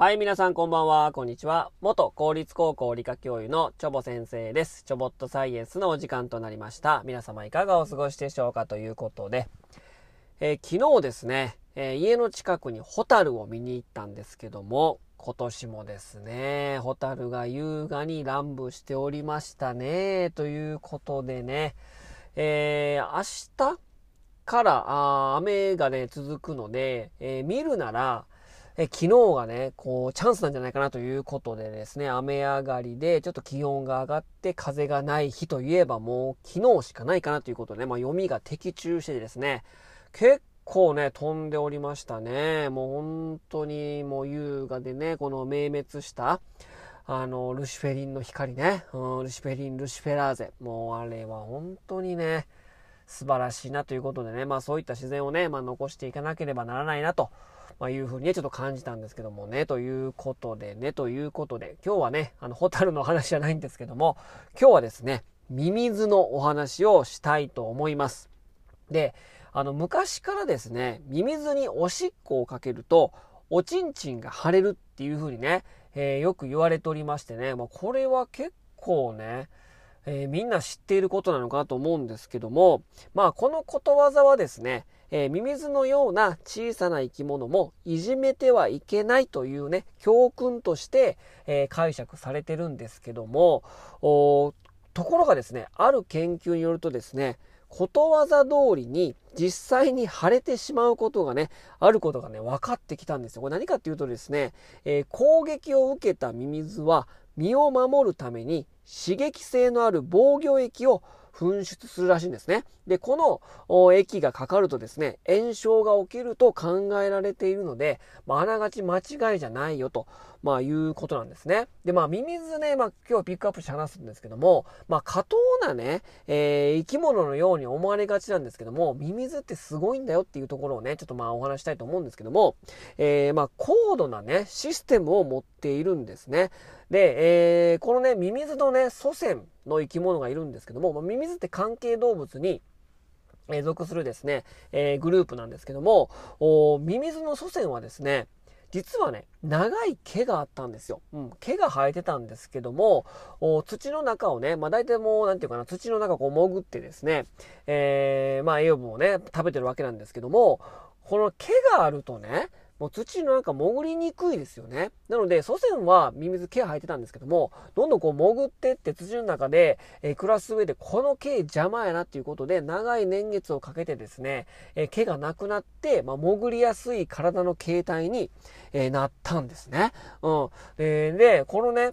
はい、皆さんこんばんは、こんにちは。元公立高校理科教諭のチョボ先生です。チョボットサイエンスのお時間となりました。皆様いかがお過ごしでしょうかということで、えー、昨日ですね、えー、家の近くにホタルを見に行ったんですけども、今年もですね、ホタルが優雅に乱舞しておりましたね、ということでね、えー、明日からあ雨がね、続くので、え見るなら、え昨日がね、こう、チャンスなんじゃないかなということでですね、雨上がりで、ちょっと気温が上がって風がない日といえばもう昨日しかないかなということでね、まあ読みが的中してですね、結構ね、飛んでおりましたね。もう本当にもう優雅でね、この明滅した、あの、ルシフェリンの光ね、うん、ルシフェリン、ルシフェラーゼ。もうあれは本当にね、素晴らしいなということでね、まあそういった自然をね、まあ残していかなければならないなとまあ、いうふうにね、ちょっと感じたんですけどもね、ということでね、ということで、今日はね、あの、ホタルの話じゃないんですけども、今日はですね、ミミズのお話をしたいと思います。で、あの、昔からですね、ミミズにおしっこをかけると、おちんちんが腫れるっていうふうにね、えー、よく言われておりましてね、まあ、これは結構ね、えー、みんな知っていることなのかなと思うんですけども、まあ、このことわざはですね、えー、ミミズのような小さな生き物もいじめてはいけないというね、教訓として、えー、解釈されてるんですけども、ところがですね、ある研究によるとですね、ことわざ通りに実際に腫れてしまうことがね、あることがね、分かってきたんですよ。これ何かっていうとですね、えー、攻撃を受けたミミズは身を守るために刺激性のある防御液を噴出するらしいんですね。で、この液がかかるとですね、炎症が起きると考えられているので、まあ、あながち間違いじゃないよと、まあ、いうことなんですね。で、まあ、ミミズね、まあ、今日はピックアップして話すんですけども、まあ、過当なね、えー、生き物のように思われがちなんですけども、ミミズってすごいんだよっていうところをね、ちょっとまあ、お話したいと思うんですけども、えー、まあ、高度なね、システムを持っているんですね。で、えー、このね、ミミズのね、祖先の生き物がいるんですけども、まあ、ミミズって関係動物に、え属するですね、えー、グループなんですけども、ミミズの祖先はですね、実はね、長い毛があったんですよ。うん、毛が生えてたんですけども、土の中をね、まあ大体もう、なんていうかな、土の中をこう潜ってですね、えー、まあ栄養分をね、食べてるわけなんですけども、この毛があるとね、もう土の中潜りにくいですよね。なので、祖先はミミズ毛生えてたんですけども、どんどんこう潜ってって土の中で、えー、暮らす上でこの毛邪魔やなっていうことで、長い年月をかけてですね、えー、毛がなくなって、まあ、潜りやすい体の形態に、えー、なったんですね。うん。えで、このね、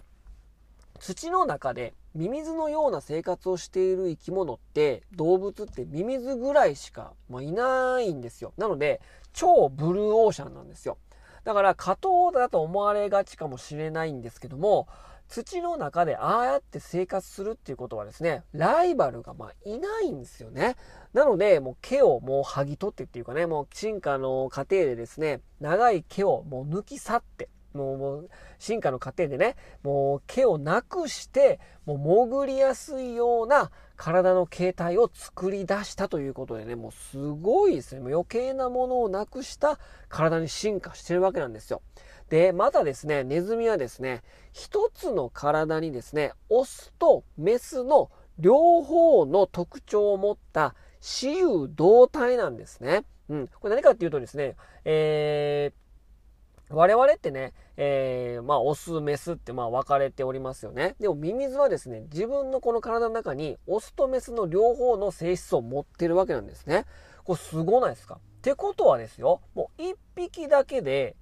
土の中でミミズのような生活をしている生き物って動物ってミミズぐらいしか、まあ、いないんですよ。なので超ブルーオーシャンなんですよ。だから過当だと思われがちかもしれないんですけども、土の中でああやって生活するっていうことはですね、ライバルがまあいないんですよね。なので、もう毛をもう剥ぎ取ってっていうかね、もう進化の過程でですね、長い毛をもう抜き去って、もう進化の過程でね、もう毛をなくして、もう潜りやすいような体の形態を作り出したということでね、もうすごいですね。もう余計なものをなくした体に進化してるわけなんですよ。で、またですね、ネズミはですね、一つの体にですね、オスとメスの両方の特徴を持った雌雄同体なんですね。うん。これ何かっていうとですね、えー、我々ってね、えー、まあ、オス、メスってまあ分かれておりますよね。でもミミズはですね、自分のこの体の中にオスとメスの両方の性質を持ってるわけなんですね。これすごないですか？ってことはですよ、もう一匹だけで、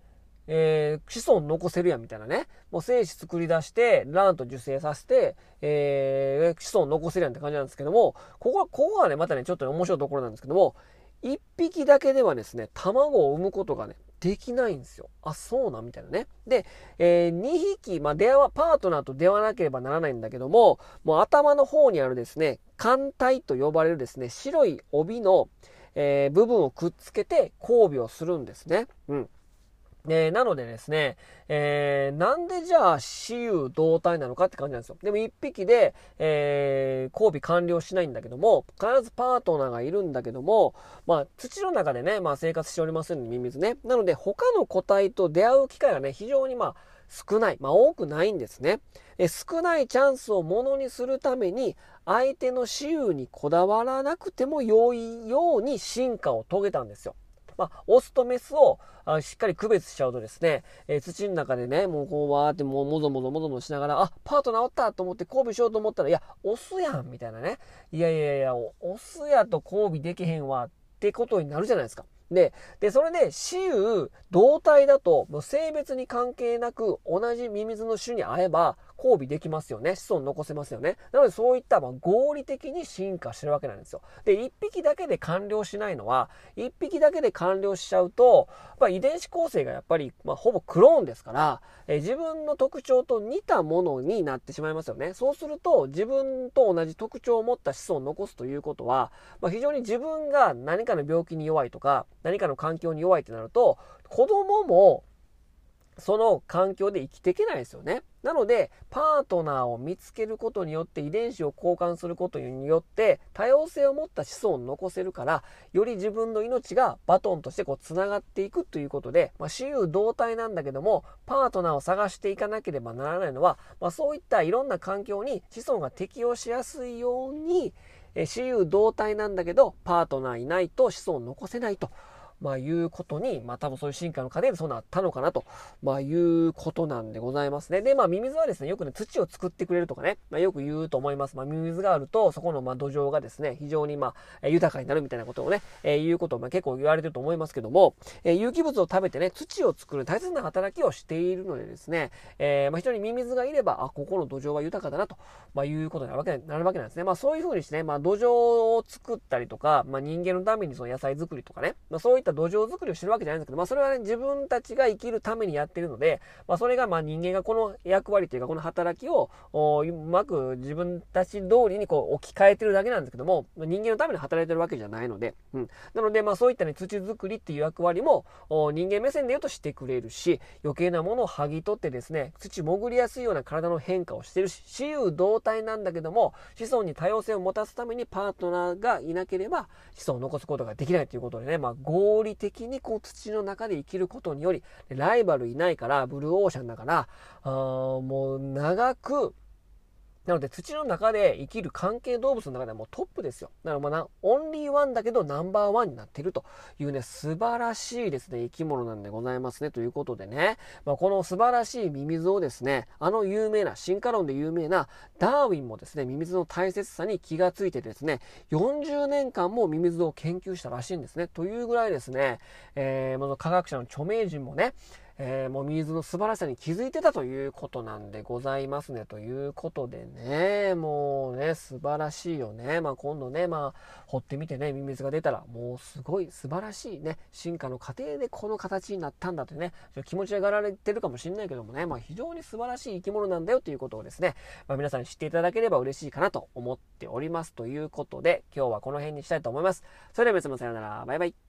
えー、子孫残せるやんみたいなね。もう精子作り出して、卵と受精させて、えー、子孫残せるやんって感じなんですけども、ここは、ここがね、またね、ちょっと、ね、面白いところなんですけども、一匹だけではですね、卵を産むことがね、できないんですよ。あ、そうなみたいなね。で、えー、2匹、まあ、出会わ、パートナーと出会わなければならないんだけども、もう頭の方にあるですね、艦隊と呼ばれるですね、白い帯の、えー、部分をくっつけて交尾をするんですね。うん。えー、なのでですね、えー、なんでじゃあ雌雄同体なのかって感じなんですよ。でも一匹で、えー、交尾完了しないんだけども、必ずパートナーがいるんだけども、まあ土の中でね、まあ生活しておりますのでミミズね。なので他の個体と出会う機会がね、非常にまあ少ない。まあ多くないんですね。え少ないチャンスをものにするために、相手の雌雄にこだわらなくても良いように進化を遂げたんですよ。まあ、オスとメスをあしっかり区別しちゃうとですね、えー、土の中でね、もうこうわーってもうもぞもぞもぞもぞしながら、あ、パートナーおったと思って交尾しようと思ったら、いや、オスやんみたいなね。いやいやいや、オスやと交尾できへんわってことになるじゃないですか。で、で、それで、雌雄同体だと、もう性別に関係なく、同じミミズの種に会えば、交尾できますよね。子孫残せますよね。なのでそういったま合理的に進化してるわけなんですよ。で、1匹だけで完了しないのは、1匹だけで完了しちゃうと、まあ、遺伝子構成がやっぱり、まあ、ほぼクローンですから、え自分の特徴と似たものになってしまいますよね。そうすると、自分と同じ特徴を持った子孫を残すということは、まあ、非常に自分が何かの病気に弱いとか、何かの環境に弱いってなると、子供もその環境で生きていけないですよね。なので、パートナーを見つけることによって遺伝子を交換することによって多様性を持った子孫を残せるから、より自分の命がバトンとしてこう繋がっていくということで、まあ、私有同体なんだけども、パートナーを探していかなければならないのは、まあ、そういったいろんな環境に子孫が適応しやすいように、え私有同体なんだけど、パートナーいないと子孫を残せないと。まあ、いうことに、まあ、多分そういう進化の過程でそうなったのかなと、まあ、いうことなんでございますね。で、まあ、ミミズはですね、よくね、土を作ってくれるとかね、まあ、よく言うと思います。まあ、ミミズがあると、そこの、まあ、土壌がですね、非常に、まあ、豊かになるみたいなことをね、えー、いうことを、まあ、結構言われてると思いますけども、えー、有機物を食べてね、土を作る大切な働きをしているのでですね、えー、まあ、非常にミミズがいれば、あ、ここの土壌は豊かだなと、まあ、いうことになるわけなるわけなんですね。まあ、そういうふうにしてね、まあ、土壌を作ったりとか、まあ、人間のためにその野菜作りとかね、まあ、そういった土壌作りをしてるわけじゃないんですけど、まあそれはね、自分たちが生きるためにやってるので、まあそれがまあ人間がこの役割というかこの働きをうまく自分たち通りにこう置き換えてるだけなんですけども、人間のために働いてるわけじゃないので、うん。なのでまあそういったね、土作りっていう役割も人間目線で言うとしてくれるし、余計なものを剥ぎ取ってですね、土潜りやすいような体の変化をしてるし、私有同体なんだけども、子孫に多様性を持たすためにパートナーがいなければ、子孫を残すことができないということでね、まあ合理的にこう土の中で生きることにより、ライバルいないから、ブルーオーシャンだから、あもう長くなので土の中で生きる関係動物の中ではもうトップですよ。だからまあオンリーワンだけどナンバーワンになっているというね、素晴らしいですね、生き物なんでございますね。ということでね、まあ、この素晴らしいミミズをですね、あの有名な、進化論で有名なダーウィンもですね、ミミズの大切さに気がついてですね、40年間もミミズを研究したらしいんですね。というぐらいですね、えー、科学者の著名人もね、えー、もう水の素晴らしさに気づいてたということなんでございますね。ということでね、もうね、素晴らしいよね。まあ今度ね、まあ掘ってみてね、ミミズが出たら、もうすごい素晴らしいね、進化の過程でこの形になったんだとね、気持ち上がられてるかもしれないけどもね、まあ非常に素晴らしい生き物なんだよということをですね、まあ皆さんに知っていただければ嬉しいかなと思っております。ということで、今日はこの辺にしたいと思います。それでは皆様さようなら、バイバイ。